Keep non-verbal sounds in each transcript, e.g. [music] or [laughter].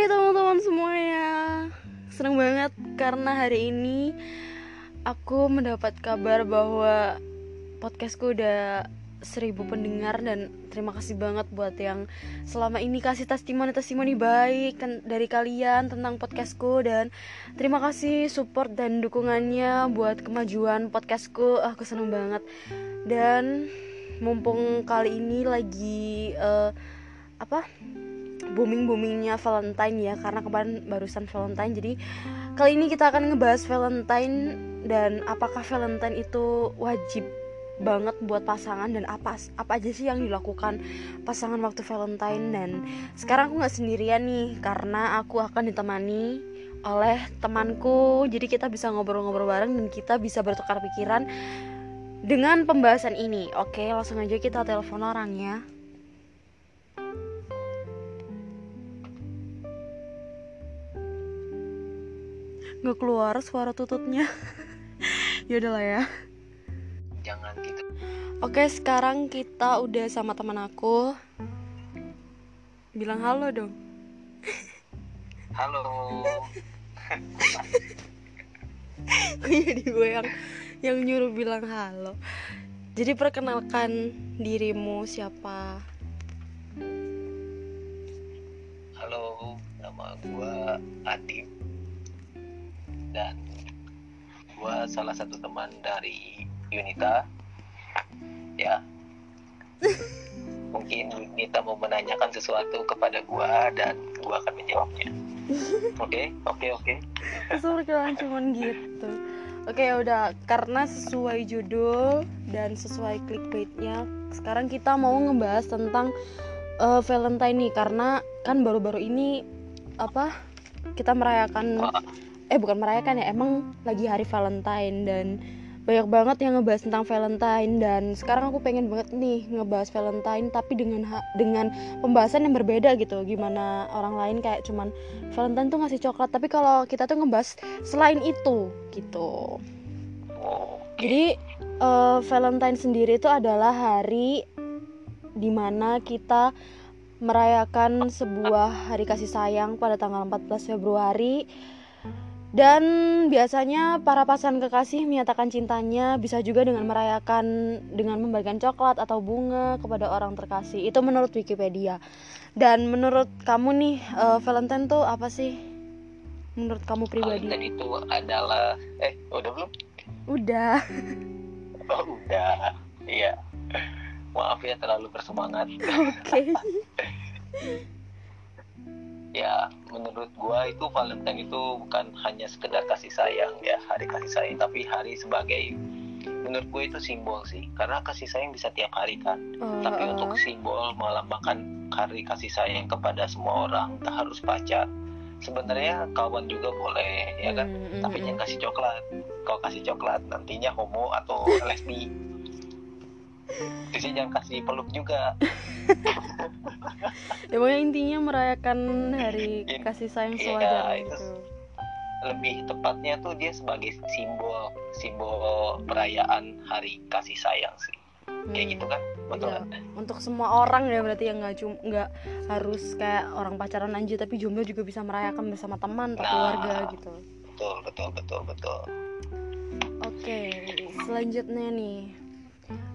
Hai teman-teman semuanya. Senang banget karena hari ini Aku mendapat kabar bahwa Podcastku udah seribu pendengar Dan terima kasih banget buat yang Selama ini kasih testimoni-testimoni baik Dari kalian tentang podcastku Dan terima kasih support dan dukungannya Buat kemajuan podcastku. Aku seneng banget. Dan mumpung kali ini lagi uh, apa booming boomingnya Valentine ya karena kemarin barusan Valentine jadi kali ini kita akan ngebahas Valentine dan apakah Valentine itu wajib banget buat pasangan dan apa apa aja sih yang dilakukan pasangan waktu Valentine dan sekarang aku nggak sendirian nih karena aku akan ditemani oleh temanku jadi kita bisa ngobrol-ngobrol bareng dan kita bisa bertukar pikiran dengan pembahasan ini. Oke, langsung aja kita telepon orangnya. Nggak keluar suara tututnya. [laughs] ya udahlah ya. Jangan gitu. Oke, sekarang kita udah sama teman aku. Bilang halo dong. Halo. [laughs] Jadi gue yang yang nyuruh bilang halo jadi perkenalkan dirimu siapa halo nama gue Adi dan gue salah satu teman dari Unita ya. Mungkin Unita mau menanyakan sesuatu kepada gue dan gue akan menjawabnya. Oke? Okay? oke okay, oke. Okay. perkenalan cuman gitu. Oke ya udah. Karena sesuai judul dan sesuai clickbaitnya sekarang kita mau ngebahas tentang uh, Valentine nih. Karena kan baru-baru ini apa kita merayakan eh bukan merayakan ya emang lagi hari Valentine dan banyak banget yang ngebahas tentang Valentine dan sekarang aku pengen banget nih ngebahas Valentine tapi dengan dengan pembahasan yang berbeda gitu. Gimana orang lain kayak cuman Valentine tuh ngasih coklat tapi kalau kita tuh ngebahas selain itu gitu. Jadi uh, Valentine sendiri itu adalah hari di mana kita merayakan sebuah hari kasih sayang pada tanggal 14 Februari dan biasanya para pasangan kekasih menyatakan cintanya bisa juga dengan merayakan dengan membagikan coklat atau bunga kepada orang terkasih. Itu menurut Wikipedia. Dan menurut kamu nih, uh, Valentine tuh apa sih? Menurut kamu pribadi? Valentine itu adalah eh udah belum? Udah. [laughs] Oh, udah. Iya. Maaf ya terlalu bersemangat. [laughs] Oke. Okay. [laughs] ya menurut gua itu Valentine itu bukan hanya sekedar kasih sayang ya hari kasih sayang tapi hari sebagai menurut gue itu simbol sih. Karena kasih sayang bisa tiap hari kan. Uh, tapi uh. untuk simbol melambangkan hari kasih sayang kepada semua orang tak harus pacar. Sebenarnya kawan juga boleh ya kan? Mm, tapi jangan kasih coklat. Kalau kasih coklat nantinya homo atau [laughs] lesbi jadi jangan kasih peluk juga. Ya pokoknya intinya merayakan hari [laughs] kasih sayang iya, sewajarnya itu gitu. lebih tepatnya tuh dia sebagai simbol simbol perayaan hari kasih sayang sih. Hmm. kayak gitu kan? Betul ya, untuk semua orang ya berarti yang nggak cuma nggak harus kayak orang pacaran aja tapi jomblo juga bisa merayakan bersama teman atau nah, keluarga gitu. betul betul betul betul. Oke selanjutnya nih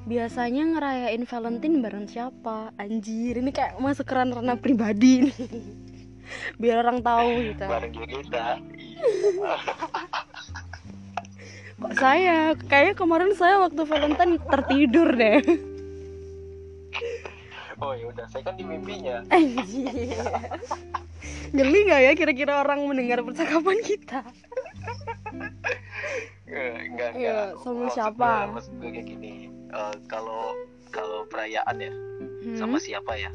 biasanya ngerayain Valentine bareng siapa? Anjir ini kayak masuk keran ranah pribadi nih [laughs] biar orang tahu gitu. Bareng kita [laughs] kok saya? Kayaknya kemarin saya waktu Valentine tertidur deh. [laughs] Oh ya udah saya kan di mimpinya. Anjir. Geli nggak ya kira-kira orang mendengar percakapan kita? Enggak enggak, iya, sama siapa? maksud gue kayak gini uh, kalau kalau perayaan ya hmm. sama siapa ya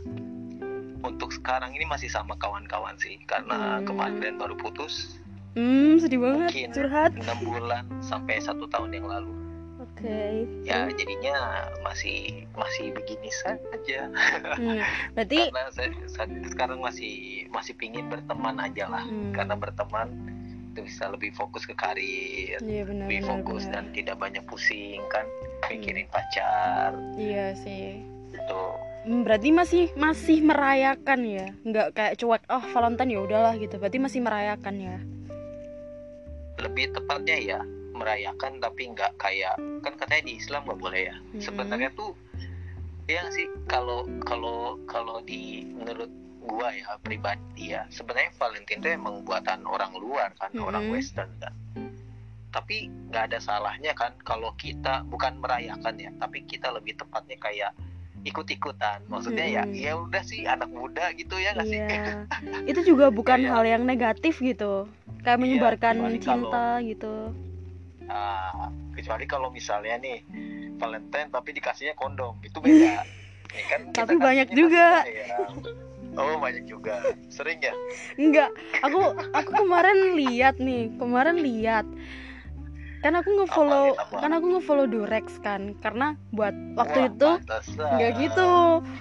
untuk sekarang ini masih sama kawan-kawan sih karena hmm. kemarin baru putus hmm sedih banget mungkin curhat enam bulan sampai satu tahun yang lalu oke okay. ya jadinya masih masih begini saja hmm. [laughs] berarti karena saya, saya sekarang masih masih pingin berteman aja lah hmm. karena berteman itu bisa lebih fokus ke karir iya, benar, lebih benar, fokus benar. dan tidak banyak pusing kan? Mikirin pacar. Iya sih. Itu Hmm, berarti masih masih merayakan ya? Nggak kayak cuek oh Valentine ya udahlah gitu. Berarti masih merayakan ya? Lebih tepatnya ya merayakan tapi nggak kayak kan katanya di Islam nggak boleh ya? Mm-mm. sebenarnya tuh ya sih? Kalau kalau kalau di menurut gua ya pribadi ya. Sebenarnya Valentine itu emang buatan orang luar kan Mm-mm. orang Western kan. Tapi nggak ada salahnya kan kalau kita bukan merayakan ya tapi kita lebih tepatnya kayak ikut-ikutan. Maksudnya ya Mm-mm. ya udah sih anak muda gitu ya nggak sih? Iya. [laughs] Itu juga bukan Kayak- hal yang negatif gitu. Kayak Iya, menyebarkan cinta gitu. Ah, kecuali kalau misalnya nih Valentine tapi dikasihnya kondom. Itu beda. [laughs] Ya kan, Tapi banyak juga. Oh banyak juga. Sering ya? enggak aku aku kemarin lihat nih kemarin lihat kan aku ngefollow kan aku ngefollow Durex kan karena buat waktu Wah, itu pantesan. Nggak gitu.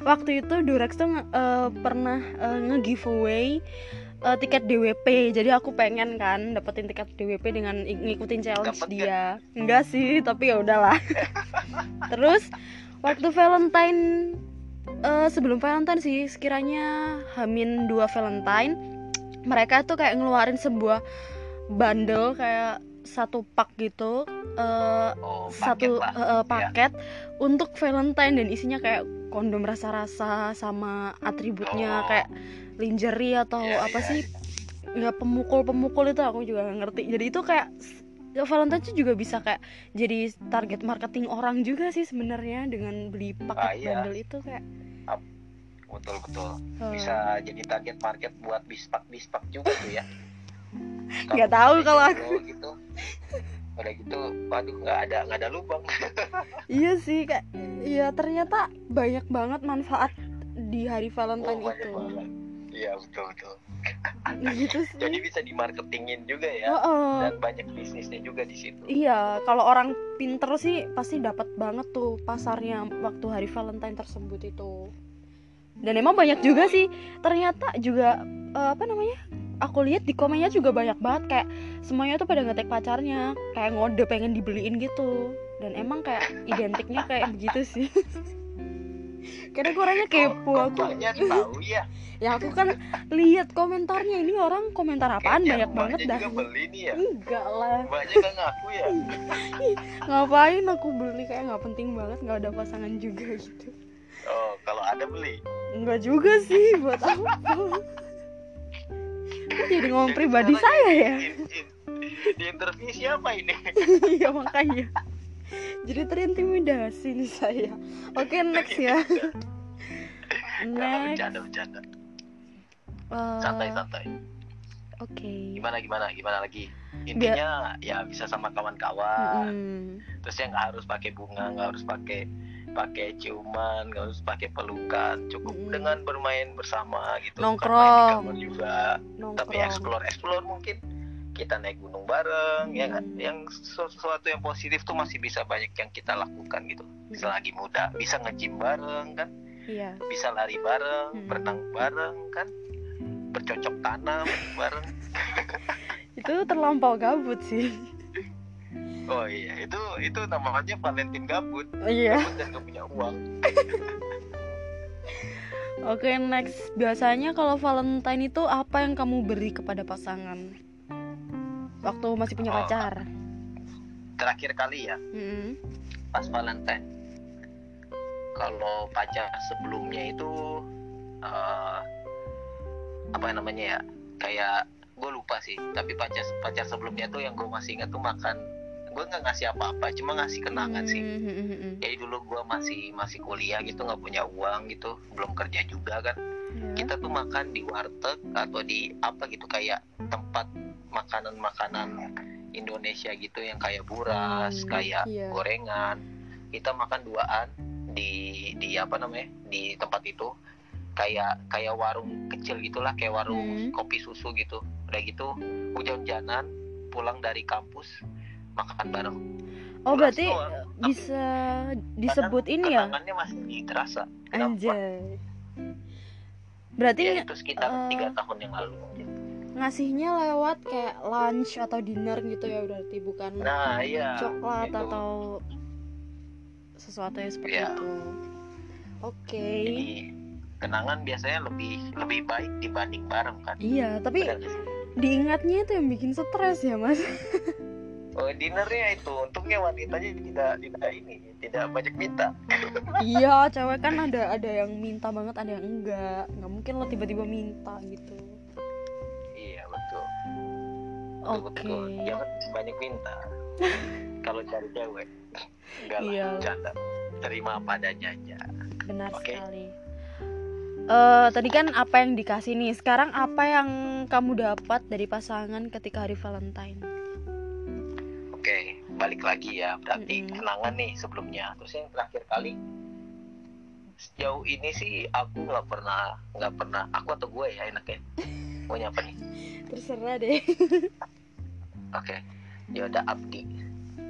Waktu itu Durex tuh eh, pernah eh, nge-giveaway eh, tiket DWP. Jadi aku pengen kan dapetin tiket DWP dengan ngikutin challenge Dapet dia. Enggak sih, tapi ya udahlah. [laughs] Terus waktu Valentine eh, sebelum Valentine sih sekiranya Hamin dua Valentine mereka tuh kayak ngeluarin sebuah bundle kayak satu pak gitu eh, Oh, satu paket lah. eh, paket untuk Valentine dan isinya kayak kondom rasa-rasa sama atributnya Oh. kayak lingerie atau Iya, apa iya, sih ya pemukul-pemukul itu aku juga nggak ngerti jadi itu kayak ya, Valentine itu juga bisa kayak jadi target marketing orang juga sih sebenarnya dengan beli paket Ah, iya. bundle itu kayak Betul betul. eh, Bisa jadi target market buat bispak bispak juga tuh ya. [laughs] Nggak tahu kalau jomblo gitu. Udah gitu, waduh nggak ada nggak ada lubang. [laughs] iya sih kayak ya ternyata banyak banget manfaat di hari Oh, Valentine banyak itu. Iya betul betul. gitu [laughs] sih Jadi bisa dimarketingin juga ya. Heeh. Dan banyak bisnisnya juga di situ. Iya, kalau orang pinter sih pasti dapat banget tuh pasarnya waktu hari Valentine tersebut itu. Dan emang banyak juga sih. Ternyata juga eh, apa namanya? Aku lihat di komennya juga banyak banget kayak semuanya tuh pada ngetek pacarnya, kayak ngode pengen dibeliin gitu. Dan emang kayak identiknya kayak begitu sih. [laughs] Karena gue orangnya kepo Oh, aku. tahu ya. [laughs] Ya aku kan lihat komentarnya ini orang komentar apaan Kayaknya banyak banget dah. juga beli nih ya. Enggak lah. Banyak kan ngaku ya. [laughs] ngapain aku beli kayak nggak penting banget nggak ada pasangan juga gitu Oh, kalau ada beli. nggak juga sih buat apa jadi ngomong Jadi pribadi sekarang saya ya in- in- Di interview siapa ini? [laughs] iya makanya jadi terintimidasi nih saya oke next ya next bercanda bercanda. eh, Santai santai. oke Gimana gimana gimana lagi? Intinya ya bisa sama kawan-kawan. Mm-mm. Terus ya nggak harus pakai bunga, nggak harus pakai pakai ciuman, nggak harus pakai pelukan. Cukup Mm-mm. dengan bermain bersama gitu. Nongkrong. main di kamar juga. Tapi nongkrong explore explore mungkin kita naik gunung bareng ya kan Hmm. yang sesu- sesuatu yang positif tuh masih bisa banyak yang kita lakukan gitu selagi muda bisa nge-gym bareng kan iya bisa lari bareng Hmm. berenang bareng kan bercocok tanam bareng [laughs] itu terlampau gabut sih oh iya itu itu namanya Valentine gabut. Oh, iya. Gabut dan gak punya uang. [laughs] Oke next. Biasanya kalau Valentine itu apa yang kamu beri kepada pasangan? Waktu masih punya Oh. pacar. Terakhir kali ya? Mm-mm. pas Valentine. Kalau pacar sebelumnya itu eh, apa namanya ya? Kayak gue lupa sih. Tapi pacar pacar sebelumnya tuh yang gue masih ingat tuh makan gue nggak ngasih apa-apa cuma ngasih kenangan sih Mm-mm. jadi dulu gue masih masih kuliah gitu nggak punya uang gitu belum kerja juga kan Ya. kita tuh makan di warteg atau di apa gitu kayak tempat makanan-makanan Indonesia gitu yang kayak buras, Hmm, kayak iya. gorengan. Kita makan duaan di di apa namanya? di tempat itu. Kayak kayak warung kecil gitulah, kayak warung Hmm. kopi susu gitu. Udah gitu hujan-hujanan pulang dari kampus makan bareng. Oh berarti doang, tapi bisa disebut ini ya? Kenangannya masih terasa. Anjay Berarti Ya itu sekitar eh, tiga tahun yang lalu ngasihnya lewat kayak lunch atau dinner gitu ya berarti bukan Nah, iya. coklat itu. atau sesuatu yang seperti Iya. itu. Oke. Di kenangan biasanya lebih lebih baik dibanding bareng kan iya tapi diingatnya itu yang bikin stres ya mas [laughs] oh, dinernya itu untungnya wanitanya tidak tidak ini tidak banyak minta. [laughs] Iya cewek kan ada ada yang minta banget ada yang enggak. Nggak mungkin lo tiba-tiba minta gitu. Iya betul. Oke. Betul jangan banyak minta. [laughs] Kalau cari cewek enggak lah Iya. canda. Terima apa adanya aja. Benar Oke. sekali. Eh tadi kan apa yang dikasih nih? Sekarang apa yang kamu dapat dari pasangan ketika hari Valentine balik lagi ya berarti Mm-mm. kenangan nih sebelumnya. Terus yang terakhir kali sejauh ini sih aku nggak pernah nggak pernah aku atau gue ya enaknya. [laughs] Mau nyapa nih? Terserah deh. Oke ya udah Abdi.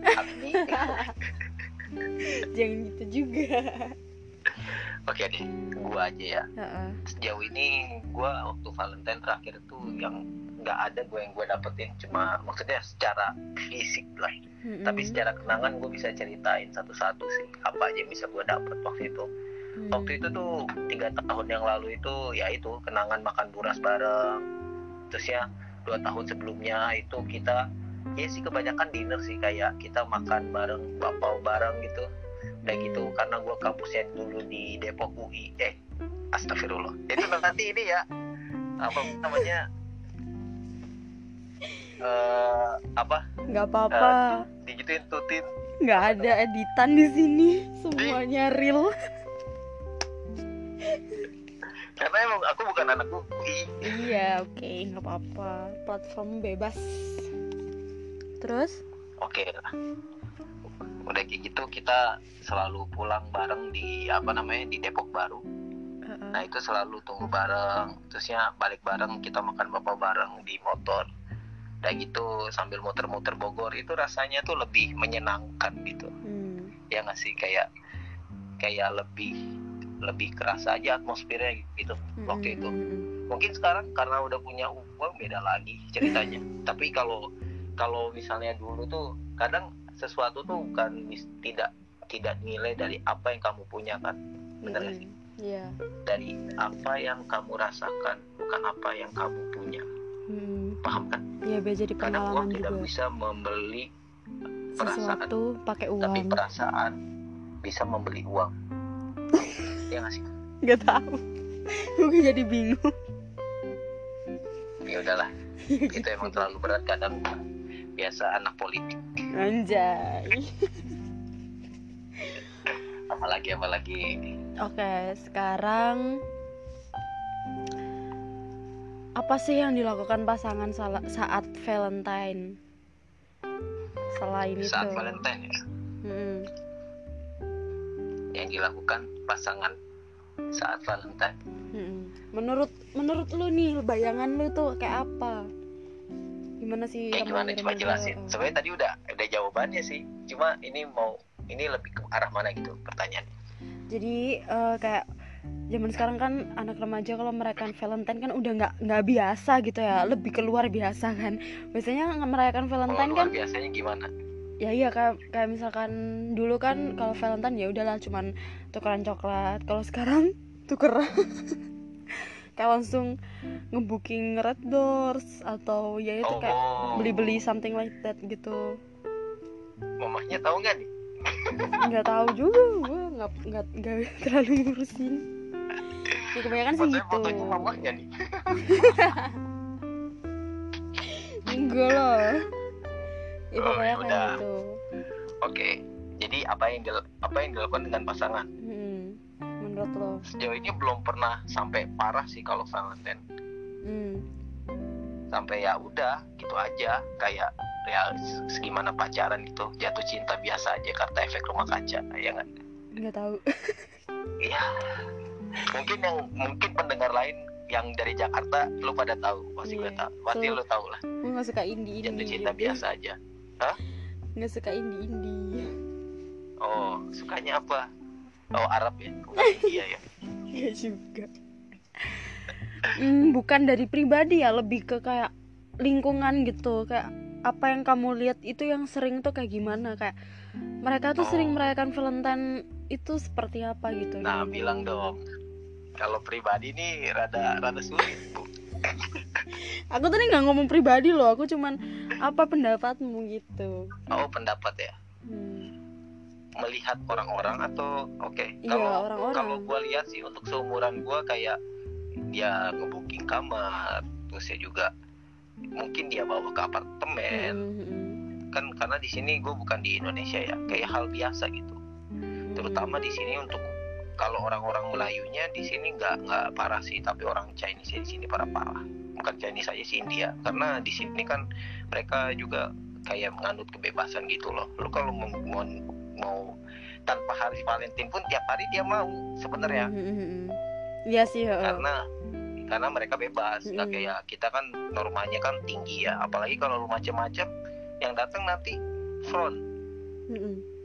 Abdi. [laughs] Jangan gitu juga. Oke deh gue aja ya. Heeh. sejauh ini gue waktu Valentine terakhir tuh yang nggak ada gue yang gue dapetin. Cuma maksudnya secara fisik lah. Mm-mm. tapi secara kenangan gue bisa ceritain satu-satu sih. Apa aja yang bisa gue dapet waktu itu. Hmm. waktu itu tuh tiga tahun yang lalu itu ya itu kenangan makan buras bareng. Terus ya dua tahun sebelumnya itu kita ya sih kebanyakan dinner sih. Kayak kita makan bareng bapau bareng gitu. Udah gitu Hmm. karena gue kampusnya dulu di Depok UI eh astagfirullah. Itu nanti ini ya apa namanya eh apa? Nggak apa-apa. Digituin tutin nggak ada editan di sini. Semuanya real. Karena emang aku bukan anak UI. Iya oke. Nggak apa-apa. Platform bebas. Terus? Oke. Lah udah kayak gitu kita selalu pulang bareng di apa namanya di Depok Baru. Heeh. nah itu selalu tunggu bareng. Terusnya balik bareng kita makan bapak bareng di motor udah gitu sambil muter-muter Bogor itu rasanya tuh lebih menyenangkan gitu Hmm. ya nggak sih kayak kayak lebih lebih kerasa aja atmosfernya gitu waktu itu Mm-mm. mungkin sekarang karena udah punya uang beda lagi ceritanya [laughs] tapi kalau kalau misalnya dulu tuh kadang sesuatu tuh bukan tidak tidak nilai dari apa yang kamu punya kan bener nggak sih Mm-mm. Iya. dari apa yang kamu rasakan bukan apa yang kamu punya Mm. paham kan? Ya biar jadi karena uang pengalaman tidak juga. bisa membeli perasaan. Sesuatu pakai tapi uang. perasaan bisa membeli uang. [laughs] Ya nggak sih? Nggak tahu. Gue jadi bingung. Ya udahlah. [laughs] Itu emang terlalu berat kadang biasa anak politik. Anjay. Apalagi apalagi oke sekarang apa sih yang dilakukan pasangan saat Valentine? Selain itu. Saat Valentine ya? Mm-mm. yang dilakukan pasangan saat Valentine? Mm-mm. menurut menurut lu nih bayangan lu tuh kayak apa? Gimana sih kayak gimana? coba jelasin. sebenarnya tadi udah udah jawabannya sih. Cuma ini mau ini lebih ke arah mana gitu pertanyaannya jadi eh, kayak zaman sekarang kan anak remaja kalau merayakan Valentine kan udah nggak nggak biasa gitu ya. Lebih keluar biasa kan. Biasanya merayakan Valentine kan biasanya gimana? Ya iya kayak kayak misalkan dulu kan kalau Valentine ya udahlah cuman tukeran coklat. Kalau sekarang [laughs] tukeran kayak langsung ngebooking red doors atau ya itu kayak oh. beli-beli something like that gitu. Mamahnya tahu nggak nih nggak tahu juga gue nggak nggak nggak [laughs] terlalu ngurusin. Ya kebanyakan sih gitu. fotonya nih [laughs] enggak lah. Ya Oh, pokoknya ya kayak udah. gitu. Oke jadi apa yang dil- apa yang dilakukan dengan pasangan? Hmm, menurut lo? Sejauh ini belum pernah sampai parah sih kalau Valentine. Hmm. sampai ya udah gitu aja. Kayak ya segimana pacaran gitu jatuh cinta biasa aja karena efek rumah kaca ya nggak nggak tahu [laughs] Iya. Mungkin yang mungkin pendengar lain yang dari Jakarta lu pada tahu, pasti Iya. gue tahu. Pasti So- lu tahu lah. gue nggak suka indie Jatuh indie cinta biasa aja. nggak suka indie indie Oh, sukanya apa? Oh, Arab ya. Bukan India ya. [laughs] Nggak juga hmm, bukan dari pribadi ya lebih ke kayak lingkungan gitu kayak apa yang kamu lihat itu yang sering tuh kayak gimana kayak mereka tuh Oh. sering merayakan Valentine itu seperti apa gitu Nah, di bilang dong. kalau pribadi nih rada rada sulit bu [laughs] aku tadi nggak ngomong pribadi loh aku cuman apa pendapatmu gitu oh pendapat ya hmm. melihat orang-orang atau oke Iya, kalau orang-orang. kalau gue lihat sih untuk seumuran gue kayak dia ngebooking kamar terus ya juga mungkin dia bawa ke apartemen. Hmm, hmm, kan karena di sini gue bukan di Indonesia ya kayak hal biasa gitu. Hmm. terutama di sini untuk kalau orang-orang Melayunya di sini nggak nggak parah sih tapi orang Chinese di sini parah parah. Bukan Chinese aja sih India. Karena di sini kan mereka juga kayak menganut kebebasan gitu loh. Lu kalau mau, mau mau tanpa hari Valentine pun tiap hari dia mau sebenarnya. Hmm, hmm, hmm. Iya sih karena karena mereka bebas nggak kayak kita kan normanya kan tinggi ya apalagi kalau lu macam-macam yang datang nanti front hmm.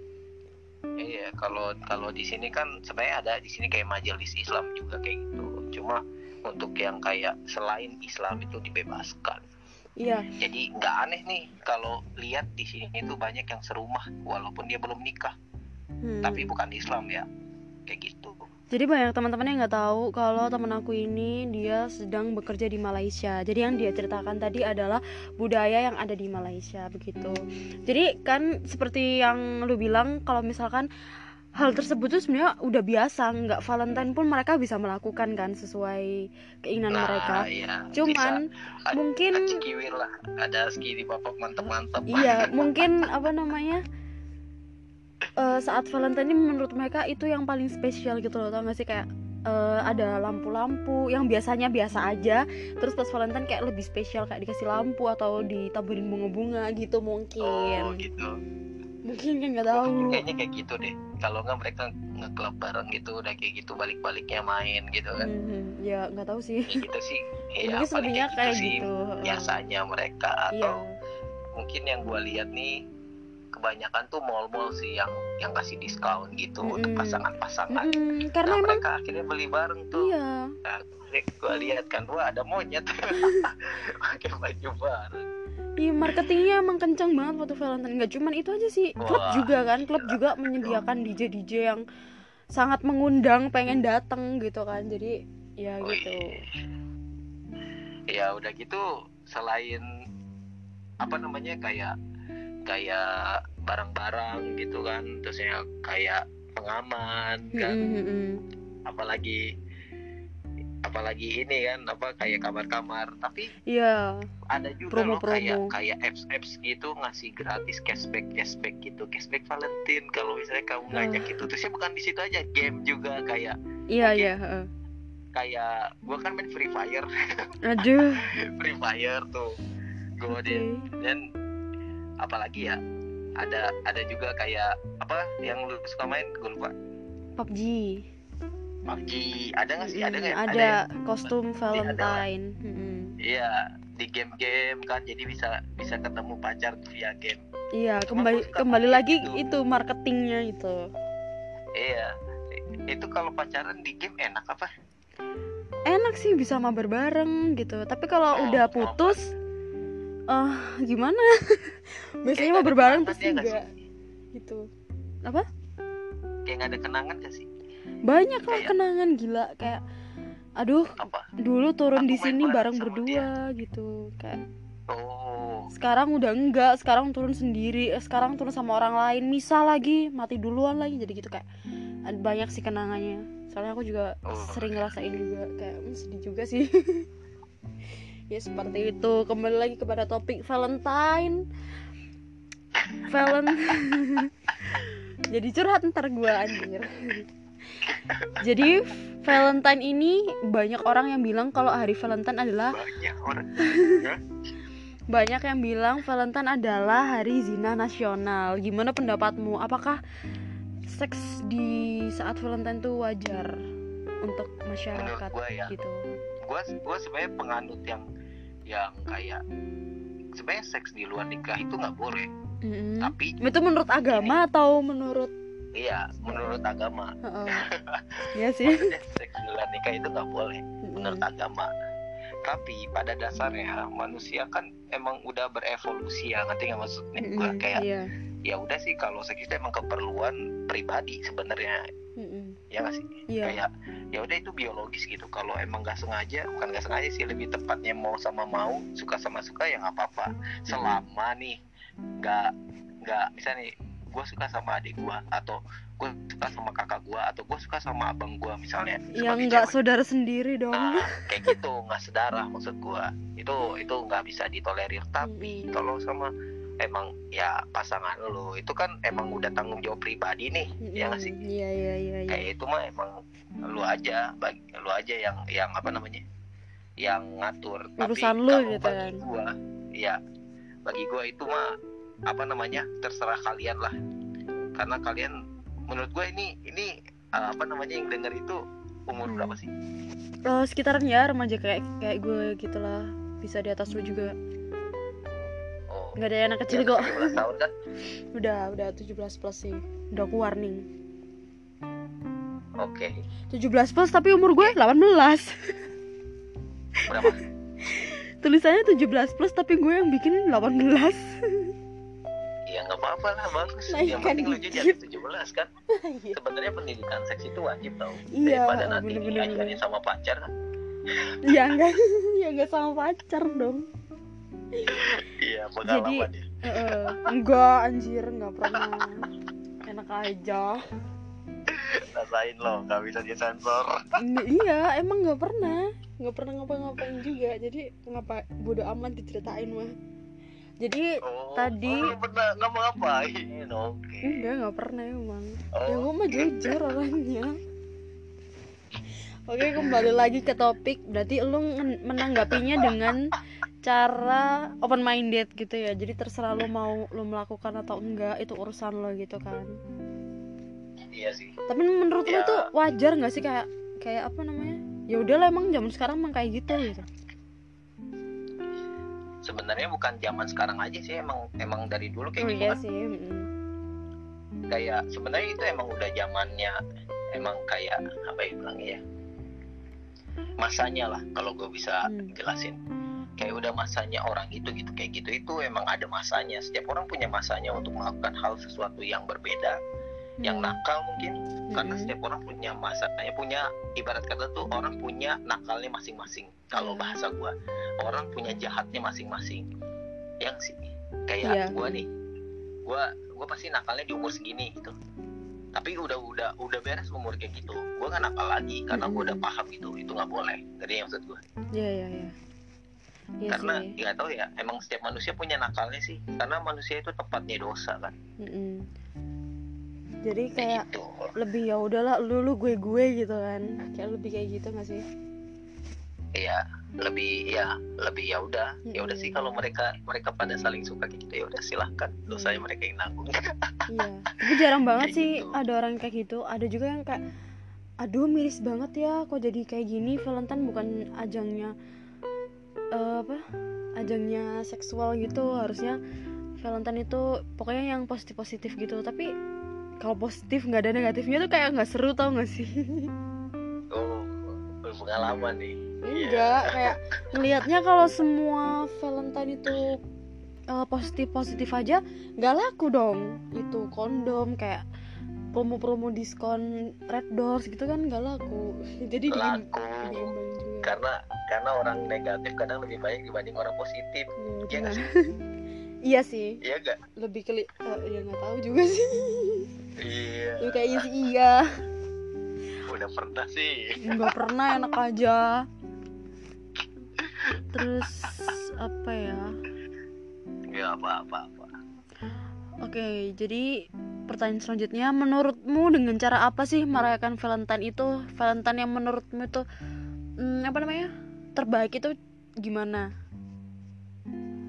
Iya, kalau kalau di sini kan sebenarnya ada di sini kayak majelis Islam juga kayak gitu. Cuma untuk yang kayak selain Islam itu dibebaskan. Iya, Jadi nggak aneh nih kalau lihat di sini itu banyak yang serumah walaupun dia belum nikah, hmm. tapi bukan Islam ya. Kayak gitu. Jadi banyak teman-teman yang nggak tahu kalau teman aku ini dia sedang bekerja di Malaysia. Jadi yang dia ceritakan tadi adalah budaya yang ada di Malaysia begitu. Jadi kan seperti yang lu bilang kalau misalkan hal tersebut tuh sebenarnya udah biasa, nggak Valentine pun mereka bisa melakukan kan sesuai keinginan mereka. iya. Cuman bisa. Mungkin ada ada ski di bapak mantep-mantep. iya [laughs] mungkin apa namanya eh, saat Valentine ini menurut mereka itu yang paling spesial gitu loh tau gak sih kayak eh, ada lampu-lampu yang biasanya biasa aja terus pas Valentine kayak lebih spesial kayak dikasih lampu atau ditaburin bunga-bunga gitu mungkin Oh gitu. mungkin kan nggak tahu kayaknya kayak gitu deh. Kalau nggak mereka ngeklub bareng gitu, udah kayak gitu balik-baliknya main gitu kan. Mhm, ya nggak tahu sih Kayak gitu sih. [laughs] Iya, mungkin selebihnya kayak sih gitu biasanya mereka iya atau mungkin yang gua lihat nih kebanyakan tuh mall-mall sih yang yang kasih diskon gitu untuk Mm-mm. pasangan-pasangan. Mhm, karena Nah, emang mereka akhirnya beli bareng tuh. iya Nah, gue lihat kan, wah ada monyet [laughs] pakai baju bareng. Iya marketingnya emang kencang banget waktu Valentine Gak cuman itu aja sih Klub Wah, juga kan Klub juga menyediakan DJ-DJ yang Sangat mengundang pengen datang gitu kan Jadi ya Wih. gitu Ya udah gitu selain apa namanya kayak kayak barang-barang gitu kan, terusnya kayak pengaman kan, mm-mm. apalagi apalagi ini kan apa kayak kamar-kamar tapi Iya ada juga loh Promo-promo. kayak kayak apps apps gitu ngasih gratis cashback cashback gitu cashback Valentine kalau misalnya kamu Ah. ngajak itu terusnya bukan di situ aja game juga kayak Iya Oke. iya heeh. kayak gua kan main Free Fire [laughs] Aduh Free Fire tuh gue Oke dan apalagi ya ada ada juga kayak apa yang lu suka main gue lupa. PUBG PUBG ada nggak sih? Ada Mm, nggak? Ada, ya? kostum ada. Valentine. Iya di game-game kan jadi bisa bisa ketemu pacar via game. Iya Cuma kembali kembali lagi gitu. itu marketingnya itu. Iya itu kalau pacaran di game enak apa? Enak sih bisa mabar bareng gitu. Tapi kalau Oh, udah putus eh gimana? [laughs] Biasanya Kayak mabar nggak ada bareng kenangan terus ya nggak enggak gitu. Apa? kayak nggak ada kenangan gak sih? Banyak lah Kayak- kenangan gila. Kayak aduh apa? dulu turun Aku di sini bareng berdua gitu. Kayak oh. sekarang udah enggak sekarang turun sendiri eh, sekarang turun sama orang lain. Misal lagi mati duluan lagi jadi gitu kayak ada banyak sih kenangannya. Soalnya aku juga Oh. sering ngerasain juga kayak hmm, sedih juga sih [laughs] ya seperti itu kembali lagi kepada topik Valentine Valen [laughs] jadi curhat ntar gua anjir jadi Valentine ini banyak orang yang bilang kalau hari Valentine adalah banyak orang [laughs] banyak yang bilang Valentine adalah hari zina nasional. Gimana pendapatmu? Apakah seks di saat Valentine itu wajar untuk masyarakat Menurut gua ya. gitu? gue gue sebenarnya penganut yang yang kayak sebenarnya seks di luar nikah itu nggak boleh Mm-mm. tapi Itu menurut agama atau menurut iya menurut agama Heeh. [laughs] Iya sih. maksudnya seks di luar nikah itu nggak boleh menurut Mm-mm. agama tapi pada dasarnya manusia kan emang udah berevolusi ya ngerti nggak maksudnya gue Mm-mm. kayak Iya. ya udah sih kalau seks itu emang keperluan pribadi sebenarnya Mm-mm. ya nggak sih? Iya. Kayak ya udah itu biologis gitu. Kalau emang nggak sengaja bukan nggak sengaja sih lebih tepatnya mau sama mau suka sama suka ya nggak apa-apa. Selama nih nggak nggak misalnya nih gue suka sama adik gue atau gue suka sama kakak gue atau gue suka sama abang gue misalnya. Yang nggak saudara sendiri dong. Nah kayak gitu nggak sedarah maksud gue itu itu nggak bisa ditolerir. Tapi kalau sama emang ya pasangan lu. Itu kan emang udah tanggung jawab pribadi nih ya nggak sih? Mm, iya iya iya iya. Kayak itu mah emang lu aja bagi lu aja yang yang apa namanya yang ngatur. Urusan lu kalau gitu bagi kan. gua ya bagi gua itu mah apa namanya terserah kalian lah. Karena kalian menurut gua ini ini uh, apa namanya yang denger itu umur Hmm. berapa sih? Eh, sekitaran ya remaja kayak kayak gue gitulah. Bisa di atas lu juga. oh nggak ada anak kecil ya, kok. 17 tahun kan [laughs] udah udah 17 plus sih. Udah aku warning. Oke. 17 plus tapi umur gue 18 berapa? [laughs] Tulisannya 17 plus tapi gue yang bikin 18 ya nggak apa-apa lah bagus. Naikkan yang penting lu dikit. jadi 17 kan. [laughs] Iya. sebenarnya pendidikan seks itu wajib tau. Iya, daripada nanti bener-bener. diajarin sama pacar. Kan ya enggak ya enggak sama pacar dong iya pengalaman ya. Heeh. enggak anjir enggak pernah. Enak aja. Rasain loh nggak bisa disensor. Nggak- iya emang nggak pernah. Nggak pernah ngapa-ngapain juga jadi ngapa bodo amat diceritain mah? Jadi oh, Tadi- oh, pernah nggak mau ngapain oke. Enggak nggak pernah emang. Oh, ya gue mah jujur orangnya. Oke kembali lagi ke topik. Berarti lu menanggapinya dengan cara open minded gitu ya. Jadi terserah lu mau lu melakukan atau enggak itu urusan lo gitu kan. Iya sih. Tapi menurut Ya. tuh wajar nggak sih kayak kayak apa namanya? Ya udahlah emang zaman sekarang emang kayak gitu gitu. Sebenarnya bukan zaman sekarang aja sih emang emang dari dulu kayak oh gitu iya kan sih mm. kayak sebenarnya itu emang udah zamannya emang kayak apa ya bilangnya ya? Masanya lah kalau gue bisa Hmm. jelasin kayak udah masanya orang itu gitu kayak gitu itu emang ada masanya setiap orang punya masanya untuk melakukan hal sesuatu yang berbeda yang Hmm. nakal mungkin karena Mm-mm. setiap orang punya masanya punya ibarat kata tuh orang punya nakalnya masing-masing kalau Iya. bahasa gua orang punya jahatnya masing-masing yang sih kayak Iya. gua nih gua gua pasti nakalnya di umur segini gitu tapi udah udah udah beres umur kayak gitu gua nggak nakal lagi karena gua udah Mm-mm. paham gitu itu nggak boleh jadi yang maksud gua iya iya iya Iya karena sih. nggak tahu ya emang setiap manusia punya nakalnya sih. Karena manusia itu tepatnya dosa kan? Mm-mm. jadi kayak gitu. lebih ya udahlah lu lu gue gue gitu kan. Kayak lebih kayak gitu gak sih? Iya, lebih ya lebih ya udah. Ya udah sih kalau mereka mereka pada saling suka kayak gitu ya udah silahkan. Dosanya Mm. mereka yang nanggung. [laughs] Iya. Tapi jarang banget Kayak sih gitu. ada orang kayak gitu. Ada juga yang kayak aduh miris banget ya kok jadi kayak gini Valentine bukan ajangnya eh, apa ajangnya seksual gitu harusnya Valentine itu pokoknya yang positif positif gitu. Tapi kalau positif nggak ada negatifnya tuh kayak nggak seru tau gak sih? Oh pengalaman nih. Enggak kayak ngelihatnya kalau semua Valentine itu eh, positif positif aja nggak laku dong. Itu kondom kayak promo-promo diskon red doors gitu kan nggak laku. [laughs] Jadi laku. juga karena karena orang negatif kadang lebih baik dibanding orang positif. Ya, Iya udah. nggak sih? [laughs] iya sih. Iya gak lebih ke ya nggak tahu juga sih. Iya. Tapi kayaknya sih iya. Udah pernah sih. Nggak pernah enak aja. Terus apa ya? Ya apa apa apa. Oke, jadi pertanyaan selanjutnya, menurutmu dengan cara apa sih merayakan Valentine itu? Valentine yang menurutmu itu hmm, apa namanya? Terbaik itu gimana?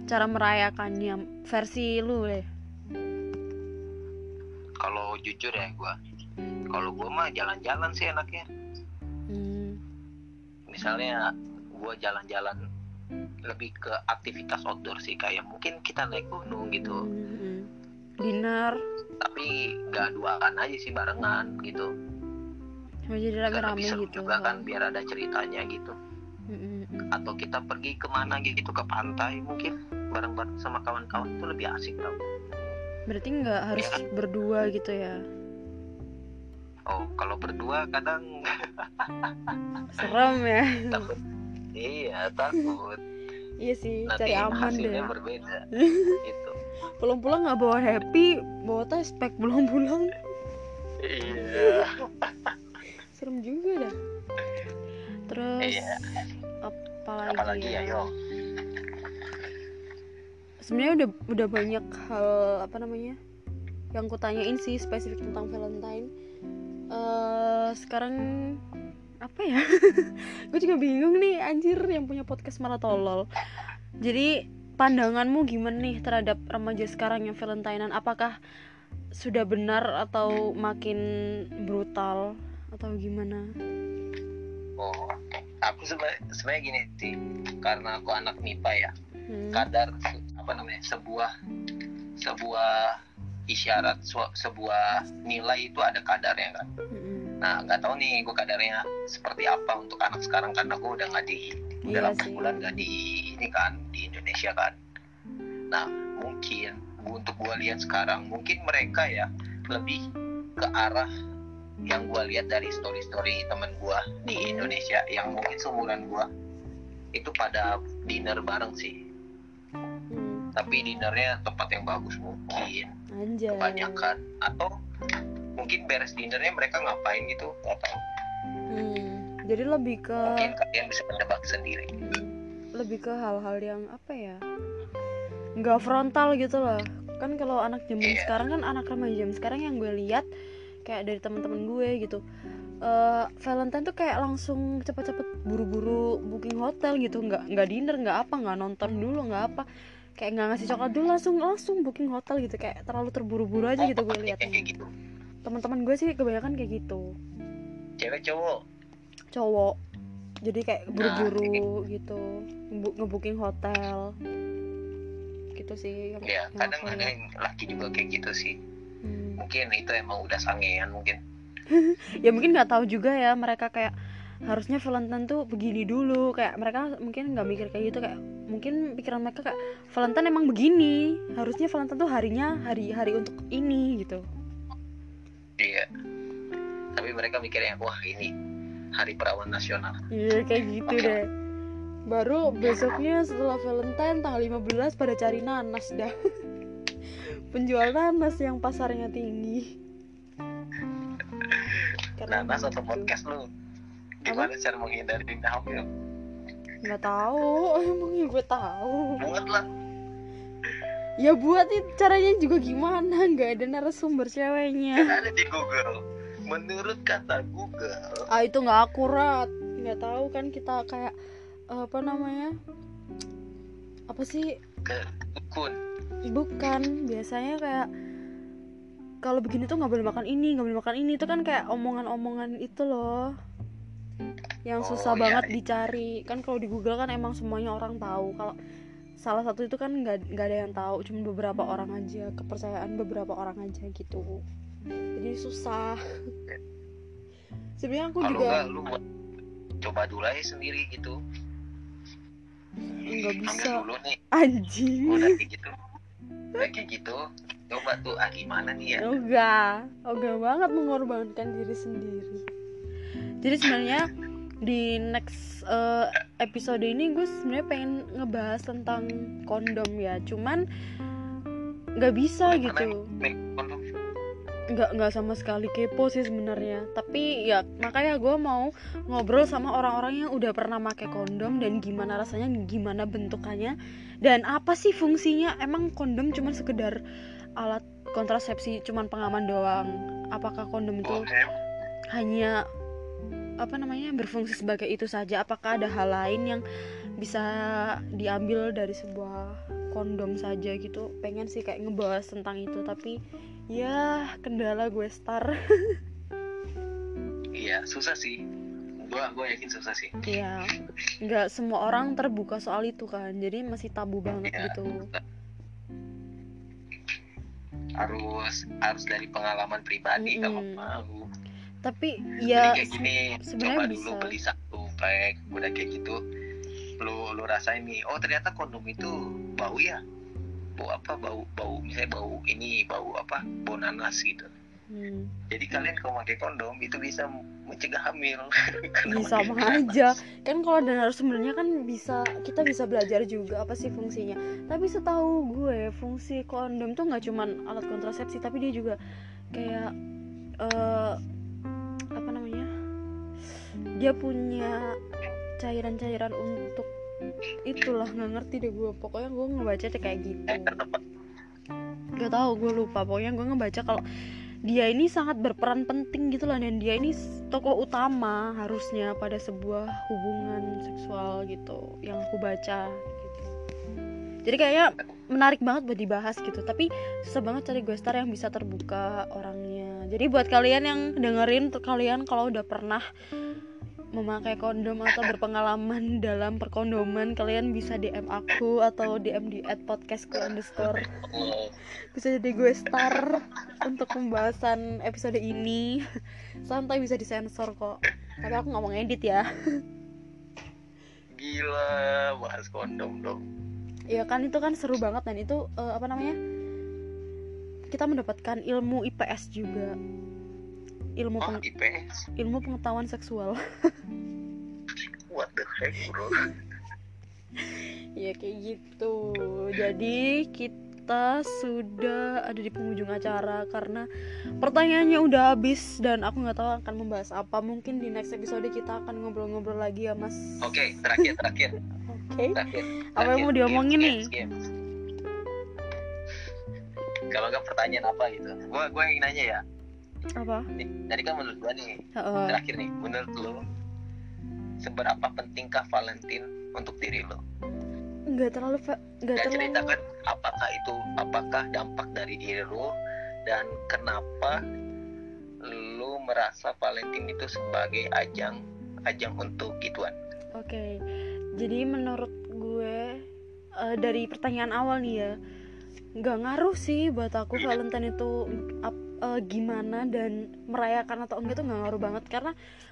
Cara merayakannya versi lu deh. kalau jujur ya gua kalau gua mah jalan-jalan sih enaknya. Hmm, misalnya gua jalan-jalan lebih ke aktivitas outdoor sih kayak mungkin kita naik gunung gitu. Hmm, dinner, tapi nggak duaan aja sih barengan gitu mau jadi rame-rame lebih seru gitu. juga kan biar ada ceritanya gitu. Hmm, hmm, hmm. atau kita pergi ke mana gitu ke pantai mungkin bareng-bareng sama kawan-kawan itu lebih asik tau. Berarti nggak harus Iya kan? berdua gitu ya? oh kalau berdua kadang [laughs] serem ya. Takut. Iya takut. Iya sih nanti cari aman hasilnya deh. berbeda [laughs] gitu. Pulang-pulang nggak bawa happy bawa tes pack pulang-pulang. Iya [laughs] serem juga dah. Terus Iya. apalagi, apalagi ya yo. Sebenarnya udah udah banyak hal apa namanya yang ku tanyain sih spesifik tentang Valentine. Eh sekarang apa ya? [laughs] Gue juga bingung nih anjir yang punya podcast malah tolol. Jadi pandanganmu gimana nih terhadap remaja sekarang yang Valentinean? Apakah sudah benar atau makin brutal atau gimana oh aku sebe- sebenarnya gini sih karena aku anak MIPA ya Hmm. kadar apa namanya sebuah sebuah isyarat sebuah nilai itu ada kadarnya kan Mm-mm. nah nggak tahu nih gue kadarnya seperti apa untuk anak sekarang karena gue udah nggak di Iya 8 sih. bulan nggak di ini kan di Indonesia kan nah mungkin untuk gue lihat sekarang mungkin mereka ya lebih ke arah yang gue lihat dari story story teman gue di Indonesia yang mungkin seumuran gue itu pada dinner bareng sih. Hmm. tapi dinernya tempat yang bagus mungkin. Anjay. Kebanyakan. Atau mungkin beres dinernya mereka ngapain gitu nggak tahu. Hmm. jadi lebih ke mungkin kalian bisa menebak sendiri. Hmm, lebih ke hal-hal yang apa ya? Nggak frontal gitu loh. Kan kalau anak zaman Iya. sekarang kan anak remaja zaman sekarang yang gue lihat kayak dari teman-teman gue gitu. Eh Valentine tuh kayak langsung cepet-cepet buru-buru booking hotel gitu. Nggak nggak dinner nggak apa nggak nonton dulu nggak apa. Kayak nggak ngasih coklat dulu langsung langsung booking hotel gitu. Kayak terlalu terburu-buru aja gitu gue lihat gitu. Teman-teman gue sih kebanyakan kayak gitu. Cewek cowok? Cowok. Jadi kayak Nah, buru-buru gitu. Ngebu- ngebooking hotel. Gitu sih. Yang, ya kadang ada yang laki juga kayak gitu sih Hmm. mungkin itu emang udah sangean mungkin. [laughs] Ya mungkin nggak tahu juga ya mereka kayak harusnya Valentine tuh begini dulu. Kayak mereka mungkin nggak mikir kayak gitu kayak mungkin pikiran mereka kayak Valentine emang begini. Harusnya Valentine tuh harinya hari hari untuk ini gitu. Iya. Tapi mereka mikirnya wah ini hari perawan nasional. Iya kayak gitu deh. Baru besoknya setelah Valentine tanggal 15 pada cari nanas dah [laughs] penjual nanas yang pasarnya tinggi. Karena nanas atau gitu. podcast lu? Gimana cara menghindari hamil nggak tahu [laughs] emangnya gue tahu. Buat lah. Ya buat itu caranya juga gimana? Nggak ada narasumber ceweknya. Ada di Google. Menurut kata Google ah itu nggak akurat. Nggak tahu kan kita kayak apa namanya? Apa sih? Ke dukun bukan biasanya kayak kalau begini tuh nggak boleh makan ini nggak boleh makan ini. Itu kan kayak omongan-omongan itu loh yang Oh, susah iya, banget iya. dicari. Kan kalau di Google kan emang semuanya orang tahu. Kalau salah satu itu kan nggak nggak ada yang tahu cuma beberapa orang aja kepercayaan beberapa orang aja gitu. Jadi susah. [laughs] Sebenarnya aku kalau juga enggak lu coba dulu aja sendiri gitu. Nggak bisa. dulu nih. Anjing. Udah gitu kayak gitu. Coba tuh ah gimana nih ya? Oga, oga banget mengorbankan diri sendiri. Jadi sebenarnya di next eh, episode ini gue sebenarnya pengen ngebahas tentang kondom ya, cuman nggak bisa gitu, kondom nggak nggak sama sekali kepo sih sebenarnya. Tapi ya makanya gue mau ngobrol sama orang-orang yang udah pernah pakai kondom dan gimana rasanya, gimana bentukannya, dan apa sih fungsinya? Emang kondom cuma sekedar alat kontrasepsi cuman pengaman doang apakah kondom itu hanya apa namanya berfungsi sebagai itu saja apakah ada hal lain yang bisa diambil dari sebuah kondom saja gitu pengen sih kayak ngebahas tentang itu tapi ya kendala gue star [laughs] iya susah sih gua gua yakin susah sih ya nggak semua orang terbuka soal itu kan jadi masih tabu banget Iya. gitu harus harus dari pengalaman pribadi kalau Mm-mm. mau tapi Jadi ya kayak gini sebenarnya coba bisa. dulu beli satu pack udah kayak gitu lu lu rasain nih oh ternyata kondom itu bau ya bau apa bau bau misalnya bau ini bau apa bau nanas gitu. Hmm. Jadi kalian kalau pakai kondom itu bisa mencegah hamil. [laughs] Bisa sama aja kan kalau ada narasumbernya kan bisa kita bisa belajar juga apa sih fungsinya. Tapi setahu gue fungsi kondom tuh nggak cuman alat kontrasepsi tapi dia juga kayak eh apa namanya? Dia punya cairan-cairan untuk itulah nggak ngerti deh gue pokoknya gue ngebaca kayak gitu. Gak tahu gue lupa. Pokoknya gue ngebaca kalau dia ini sangat berperan penting gitu loh. Dan dia ini tokoh utama harusnya pada sebuah hubungan seksual gitu yang aku baca gitu. jadi kayaknya menarik banget buat dibahas gitu. Tapi susah banget cari gue star yang bisa terbuka orangnya. Jadi buat kalian yang dengerin kalian kalau udah pernah memakai kondom atau berpengalaman [laughs] dalam perkondoman kalian bisa DM aku atau DM di @podcastku underscore. [laughs] Bisa jadi gue star untuk pembahasan episode ini. [laughs] Santai bisa disensor kok. Tapi aku nggak mau ngedit ya. Gila bahas kondom dong. ya kan itu kan seru banget dan itu eh, apa namanya? Kita mendapatkan ilmu IPS juga ilmu Oh, peng- IPS. ilmu pengetahuan seksual What the heck, bro? ya kayak gitu jadi kita sudah ada di penghujung acara karena pertanyaannya udah habis dan aku nggak tahu akan membahas apa mungkin di next episode kita akan ngobrol-ngobrol lagi ya mas Oke, terakhir, terakhir, oke terakhir. Apa yang mau diomongin nih? games, games. Kalau nggak pertanyaan apa gitu? Gua gua yang nanya ya. Apa Nih, tadi kan menurut gua nih, Heeh. terakhir nih, menurut lo seberapa pentingkah Valentine untuk diri lo? nggak terlalu nggak terlalu ceritakan apakah itu apakah dampak dari diri lo dan kenapa lo merasa Valentine itu sebagai ajang ajang untuk gituan? Oke, jadi menurut gue eh, dari pertanyaan awal nih ya, nggak ngaruh sih buat aku Valentine itu ap- eh, gimana dan merayakan atau enggak tuh nggak ngaruh banget karena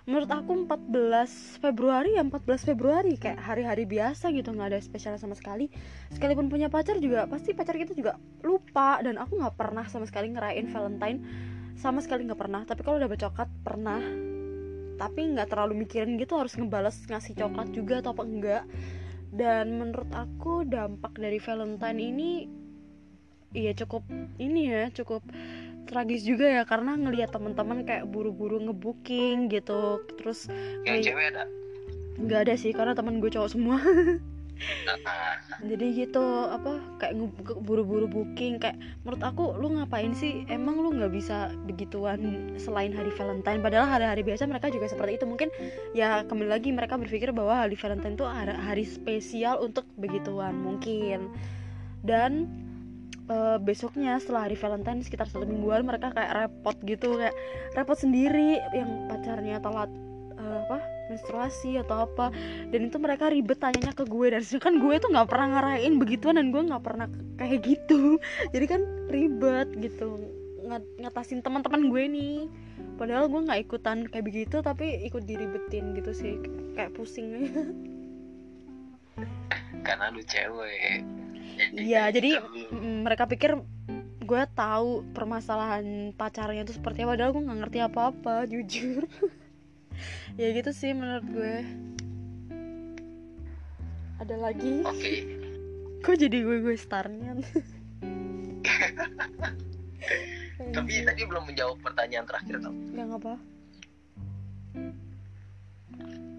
menurut aku 14 Februari ya 14 Februari kayak hari-hari biasa gitu nggak ada spesial sama sekali. Sekalipun punya pacar juga pasti pacar kita juga lupa dan aku nggak pernah sama sekali ngerayain Valentine sama sekali nggak pernah. Tapi kalau dapet coklat pernah tapi nggak terlalu mikirin gitu harus ngebales ngasih coklat juga atau apa enggak dan menurut aku dampak dari Valentine ini iya cukup ini ya cukup tragis juga ya karena ngelihat teman-teman kayak buru-buru ngebooking gitu. Terus Yang Iya. cewek ada? nggak ada sih karena teman gue cowok semua. Nah, [laughs] jadi gitu apa kayak buru-buru booking. Kayak menurut aku lu ngapain sih? Emang lu nggak bisa begituan selain hari Valentine? Padahal hari-hari biasa mereka juga seperti itu. Mungkin ya kembali lagi mereka berpikir bahwa hari Valentine itu hari spesial untuk begituan mungkin. Dan eh, besoknya setelah hari Valentine sekitar satu mingguan mereka kayak repot gitu kayak repot sendiri yang pacarnya telat eh, apa menstruasi atau apa. Dan itu mereka ribet tanyanya ke gue. Dan kan gue tuh nggak pernah ngarain begituan dan gue nggak pernah kayak gitu. [laughs] Jadi kan ribet gitu Ngat- ngatasin teman-teman gue nih. Padahal gue nggak ikutan kayak begitu tapi ikut diribetin gitu sih kayak pusing. [laughs] Karena lu cewek. Iya, [laughs] jadi gitu. mm, mereka pikir gue tahu permasalahan pacarnya itu seperti apa, padahal gue nggak ngerti apa-apa, jujur. [laughs] ya gitu sih menurut gue. Ada lagi? Oke. Kok jadi gue gue starnya? [laughs] Tapi tadi belum menjawab pertanyaan terakhir tau. yang apa?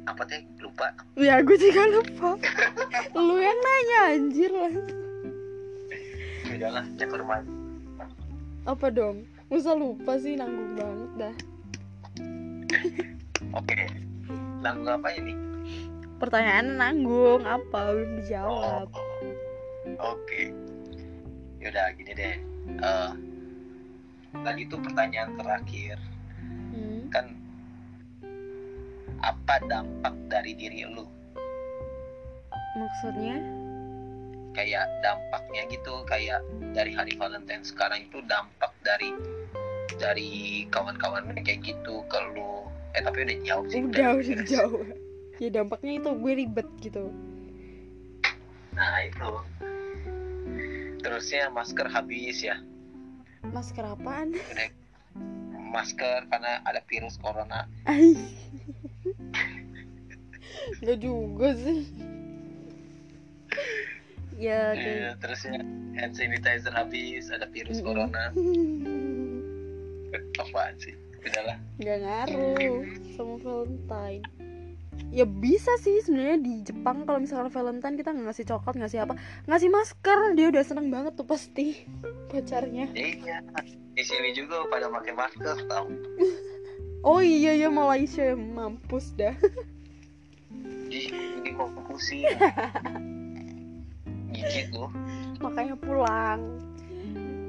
Apa teh? Lupa. Ya gue juga lupa. Lu yang nanya anjir lah. Udahlah, cek ke rumah. Apa dong? Masa lupa sih nanggung banget dah. [laughs] Oke. Nanggung apa ini? Pertanyaan nanggung apa belum dijawab. Oh. Oke. Yaudah gini deh. Eh, tadi itu pertanyaan terakhir Hmm. kan apa dampak dari diri lu Maksudnya? Kayak dampaknya gitu kayak dari hari Valentine sekarang itu dampak dari dari kawan-kawan kayak gitu ke lu eh tapi udah jauh sih Udah udah jauh. Ya dampaknya itu gue ribet gitu. nah itu terusnya masker habis ya Masker apaan? udah masker karena ada virus corona. Gak juga sih. Ya, Eh, kayak terus ya hand sanitizer habis ada virus Mm-mm. corona [laughs] apaan sih udahlah nggak ngaruh sama Valentine. Ya bisa sih sebenarnya di Jepang kalau misalkan Valentine kita nggak ngasih coklat ngasih apa ngasih masker dia udah seneng banget tuh pasti [laughs] pacarnya. Ya iya di sini juga pada pakai masker tau [laughs] Oh iya ya Malaysia mampus dah. di ini mau pusing loh Makanya pulang.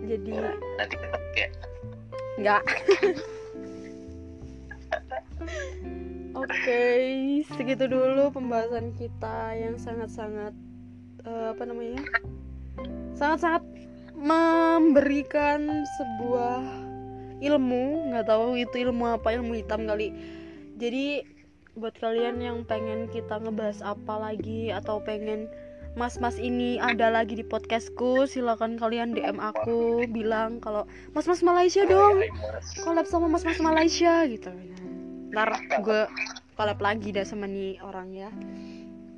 Jadi nanti kita kayak nggak. [laughs] Oke, segitu dulu pembahasan kita yang sangat-sangat eh, apa namanya? Sangat-sangat memberikan sebuah ilmu, nggak tahu itu ilmu apa, ilmu hitam kali. Jadi buat kalian yang pengen kita ngebahas apa lagi atau pengen mas-mas ini ada lagi di podcastku, silakan kalian DM aku bilang kalau mas-mas Malaysia dong. collab sama mas-mas Malaysia gitu. Ntar gue collab lagi dah sama nih orang ya.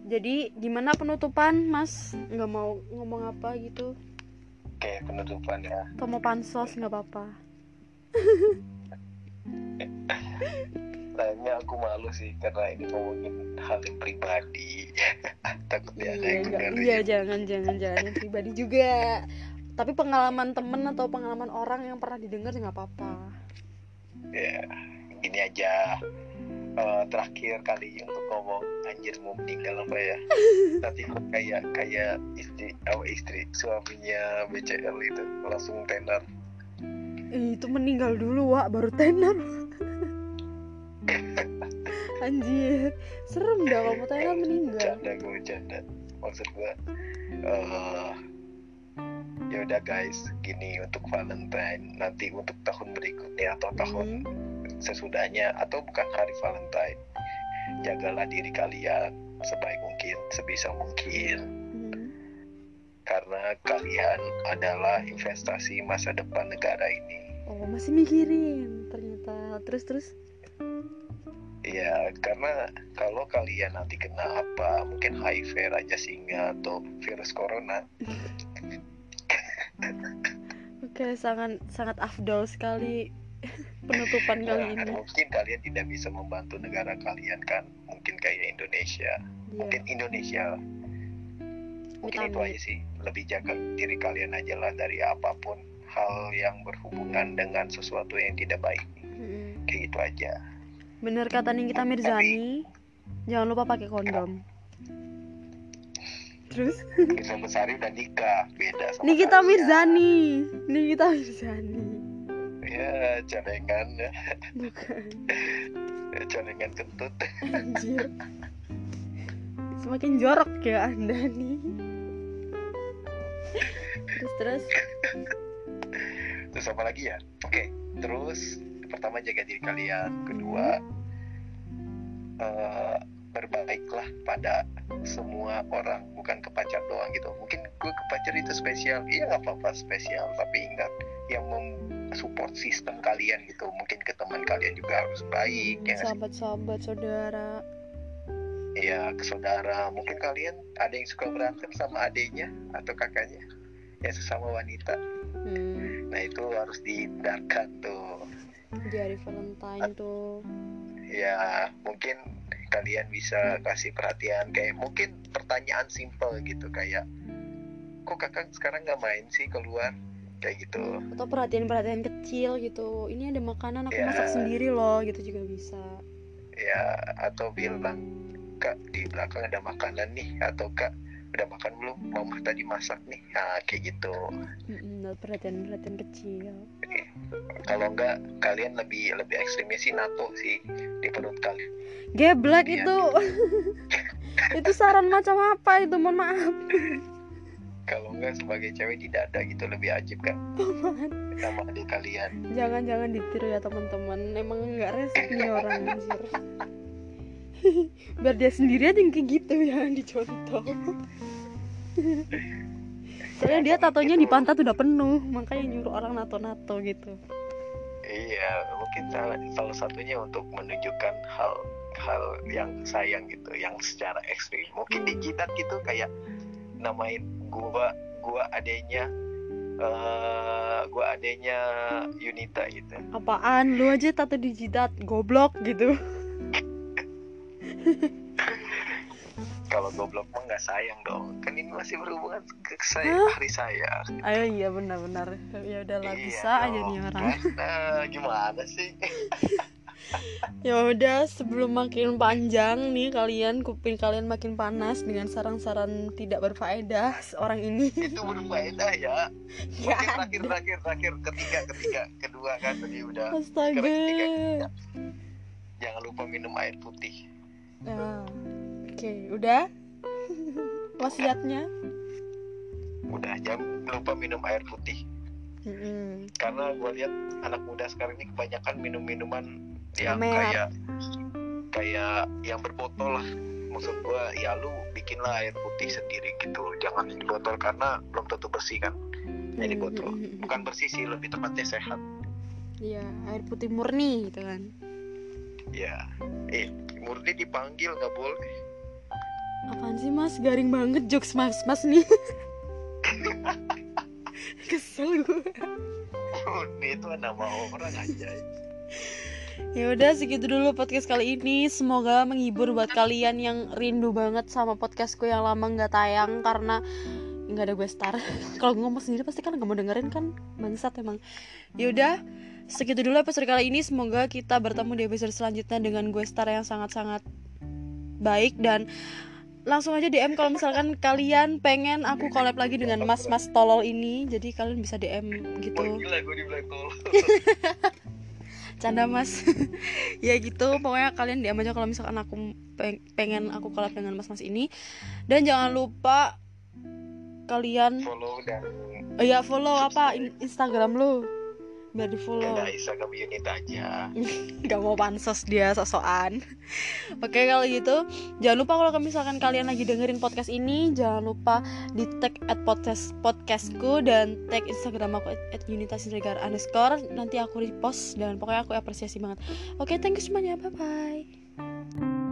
Jadi gimana penutupan mas? Nggak mau ngomong apa gitu? Oke penutupan ya. Atau mau pansos nggak apa-apa [laughs] Tanya aku malu sih karena ini ngomongin hal yang pribadi. [laughs] Takutnya ada iya yang nggak- dengerin. iya jangan jangan jangan yang pribadi juga. Tapi pengalaman temen atau pengalaman orang yang pernah didengar nggak apa-apa. Ya gini aja Eh, terakhir kali untuk ngomong anjir mau meninggal apa ya? [laughs] Nanti kok kayak kayak istri apa istri suaminya BCL itu langsung tenar itu meninggal dulu wak baru tenar [laughs] [laughs] anjir serem dah kalau tenar meninggal. Bercanda gue bercanda maksud gue eh ya udah guys. Gini untuk Valentine nanti untuk tahun berikutnya atau tahun sesudahnya atau bukan hari Valentine jagalah diri kalian sebaik mungkin sebisa mungkin. Hmm. karena kalian adalah investasi masa depan negara ini. Oh masih mikirin ternyata. Terus terus ya karena kalau kalian nanti kena apa mungkin HIV raja singa atau virus corona. [laughs] Oke sangat sangat afdol sekali [laughs] penutupan kali Nah, ini. mungkin kalian tidak bisa membantu negara kalian kan? Mungkin kayak Indonesia. Iya, mungkin Indonesia. Mungkin itu amit-amit. aja sih. Lebih jaga diri kalian aja lah dari apa pun hal yang berhubungan dengan sesuatu yang tidak baik. Mm-mm. kayak gitu aja bener kata Nikita Mirzani jangan lupa pakai kondom. Terus? Mirza Besari udah nikah beda sama Nikita kalian. Mirzani Nikita Mirzani. Ya cadengan ya bukan. Cadengan kentut. Anjir. Semakin jorok ya anda nih. Terus terus? Terus apa lagi ya? Oke terus pertama jaga diri kalian kedua eh, berbaiklah pada semua orang bukan ke pacar doang gitu. Mungkin gue ke pacar itu spesial. Iya nggak apa-apa spesial. Tapi ingat yang support sistem kalian gitu mungkin ke teman kalian juga harus baik ya sahabat-sahabat saudara. Ya ke saudara. Mungkin kalian ada yang suka berantem sama adiknya atau kakaknya? Ya sesama wanita. Hmm, nah itu harus dihindarkan tuh di hari Valentine tuh. Ya mungkin kalian bisa kasih perhatian. Kayak mungkin pertanyaan simple gitu kayak kok kakak sekarang nggak main sih keluar? Kayak gitu. Atau perhatian-perhatian kecil gitu. Ini ada makanan aku Ya. masak sendiri loh gitu juga bisa. Ya atau bilang kak di belakang ada makanan nih atau kak udah makan belum? Mama tadi masak nih. Nah kayak gitu. Mm-mm, ada perhatian-perhatian kecil. Kalau enggak kalian lebih lebih ekstrimnya sih nato sih di perut kalian. Geblek Iya. itu. [laughs] itu saran macam apa itu? Mohon maaf. Kalau enggak sebagai cewek di dada gitu lebih ajib kan? Sama adik kalian. Jangan-jangan ditiru ya teman-teman. Emang nggak resep nih orang anjir [laughs] biar dia sendiri aja yang kayak gitu jangan dicontoh. [laughs] Soalnya dia tatonya di pantat udah penuh makanya nyuruh orang nato-nato gitu. Iya mungkin salah, salah satunya untuk menunjukkan hal hal yang sayang gitu yang secara ekstrim. Mungkin dijidat gitu kayak namain gua gua adanya uh, gua adanya Yunita gitu. Apaan? Lu aja tato di jidat goblok gitu [laughs] [laughs] kalau goblok mah nggak sayang dong. Kan ini masih berhubungan ke saya hari saya. Ayo iya benar-benar. Ya udahlah Iya bisa aja dong. nih orang. Nah, gimana sih? [laughs] Ya udah sebelum makin panjang nih kalian kuping kalian makin panas dengan saran-saran tidak berfaedah seorang ini. Itu berfaedah ya. [laughs] Ya Mungkin terakhir terakhir terakhir. Ketiga ketiga. Kedua kan tadi udah. Astaga. Ketiga, ketiga. jangan lupa minum air putih Nah, oke udah? [laughs] Wasiatnya? Udah jangan lupa minum air putih. Mm-mm. karena gue lihat anak muda sekarang ini kebanyakan minum minuman yang Amer. kayak kayak yang berbotol lah. Maksud gue ya lu bikinlah air putih sendiri gitu. Jangan di botol karena belum tentu bersih kan? Jadi botol. Bukan bersih sih lebih tepatnya sehat. Iya, air putih murni gitu kan. ya eh murni dipanggil nggak boleh Apaan sih mas? Garing banget jokes mas mas nih. [laughs] Kesel gue. murni itu nama orang aja Ya udah segitu dulu podcast kali ini. Semoga menghibur buat kalian yang rindu banget sama podcastku yang lama nggak tayang karena nggak ada gue star. [laughs] Kalau ngomong sendiri pasti kan nggak mau dengerin kan bangsat emang. Ya udah segitu dulu episode kali ini. Semoga kita bertemu di episode selanjutnya dengan gue star yang sangat-sangat baik. Dan langsung aja DM kalau misalkan kalian pengen aku collab lagi dengan mas-mas tolol ini. Jadi kalian bisa DM gitu. Gila gue tolol. [laughs] Canda mas. [laughs] Ya gitu. Pokoknya kalian diam aja kalau misalkan aku peng- pengen aku collab dengan mas-mas ini. Dan jangan lupa kalian follow dan oh ya follow apa? In- Instagram lu biar di follow. Ya Instagram unit aja. [laughs] Nggak mau pansos dia sosokan oke kalau gitu jangan lupa kalau misalkan kalian lagi dengerin podcast ini jangan lupa di tag at podcast podcastku dan tag instagram aku at, at unitasregar underscore. Nanti aku repost dan pokoknya aku apresiasi banget. Oke thank you semuanya. Bye bye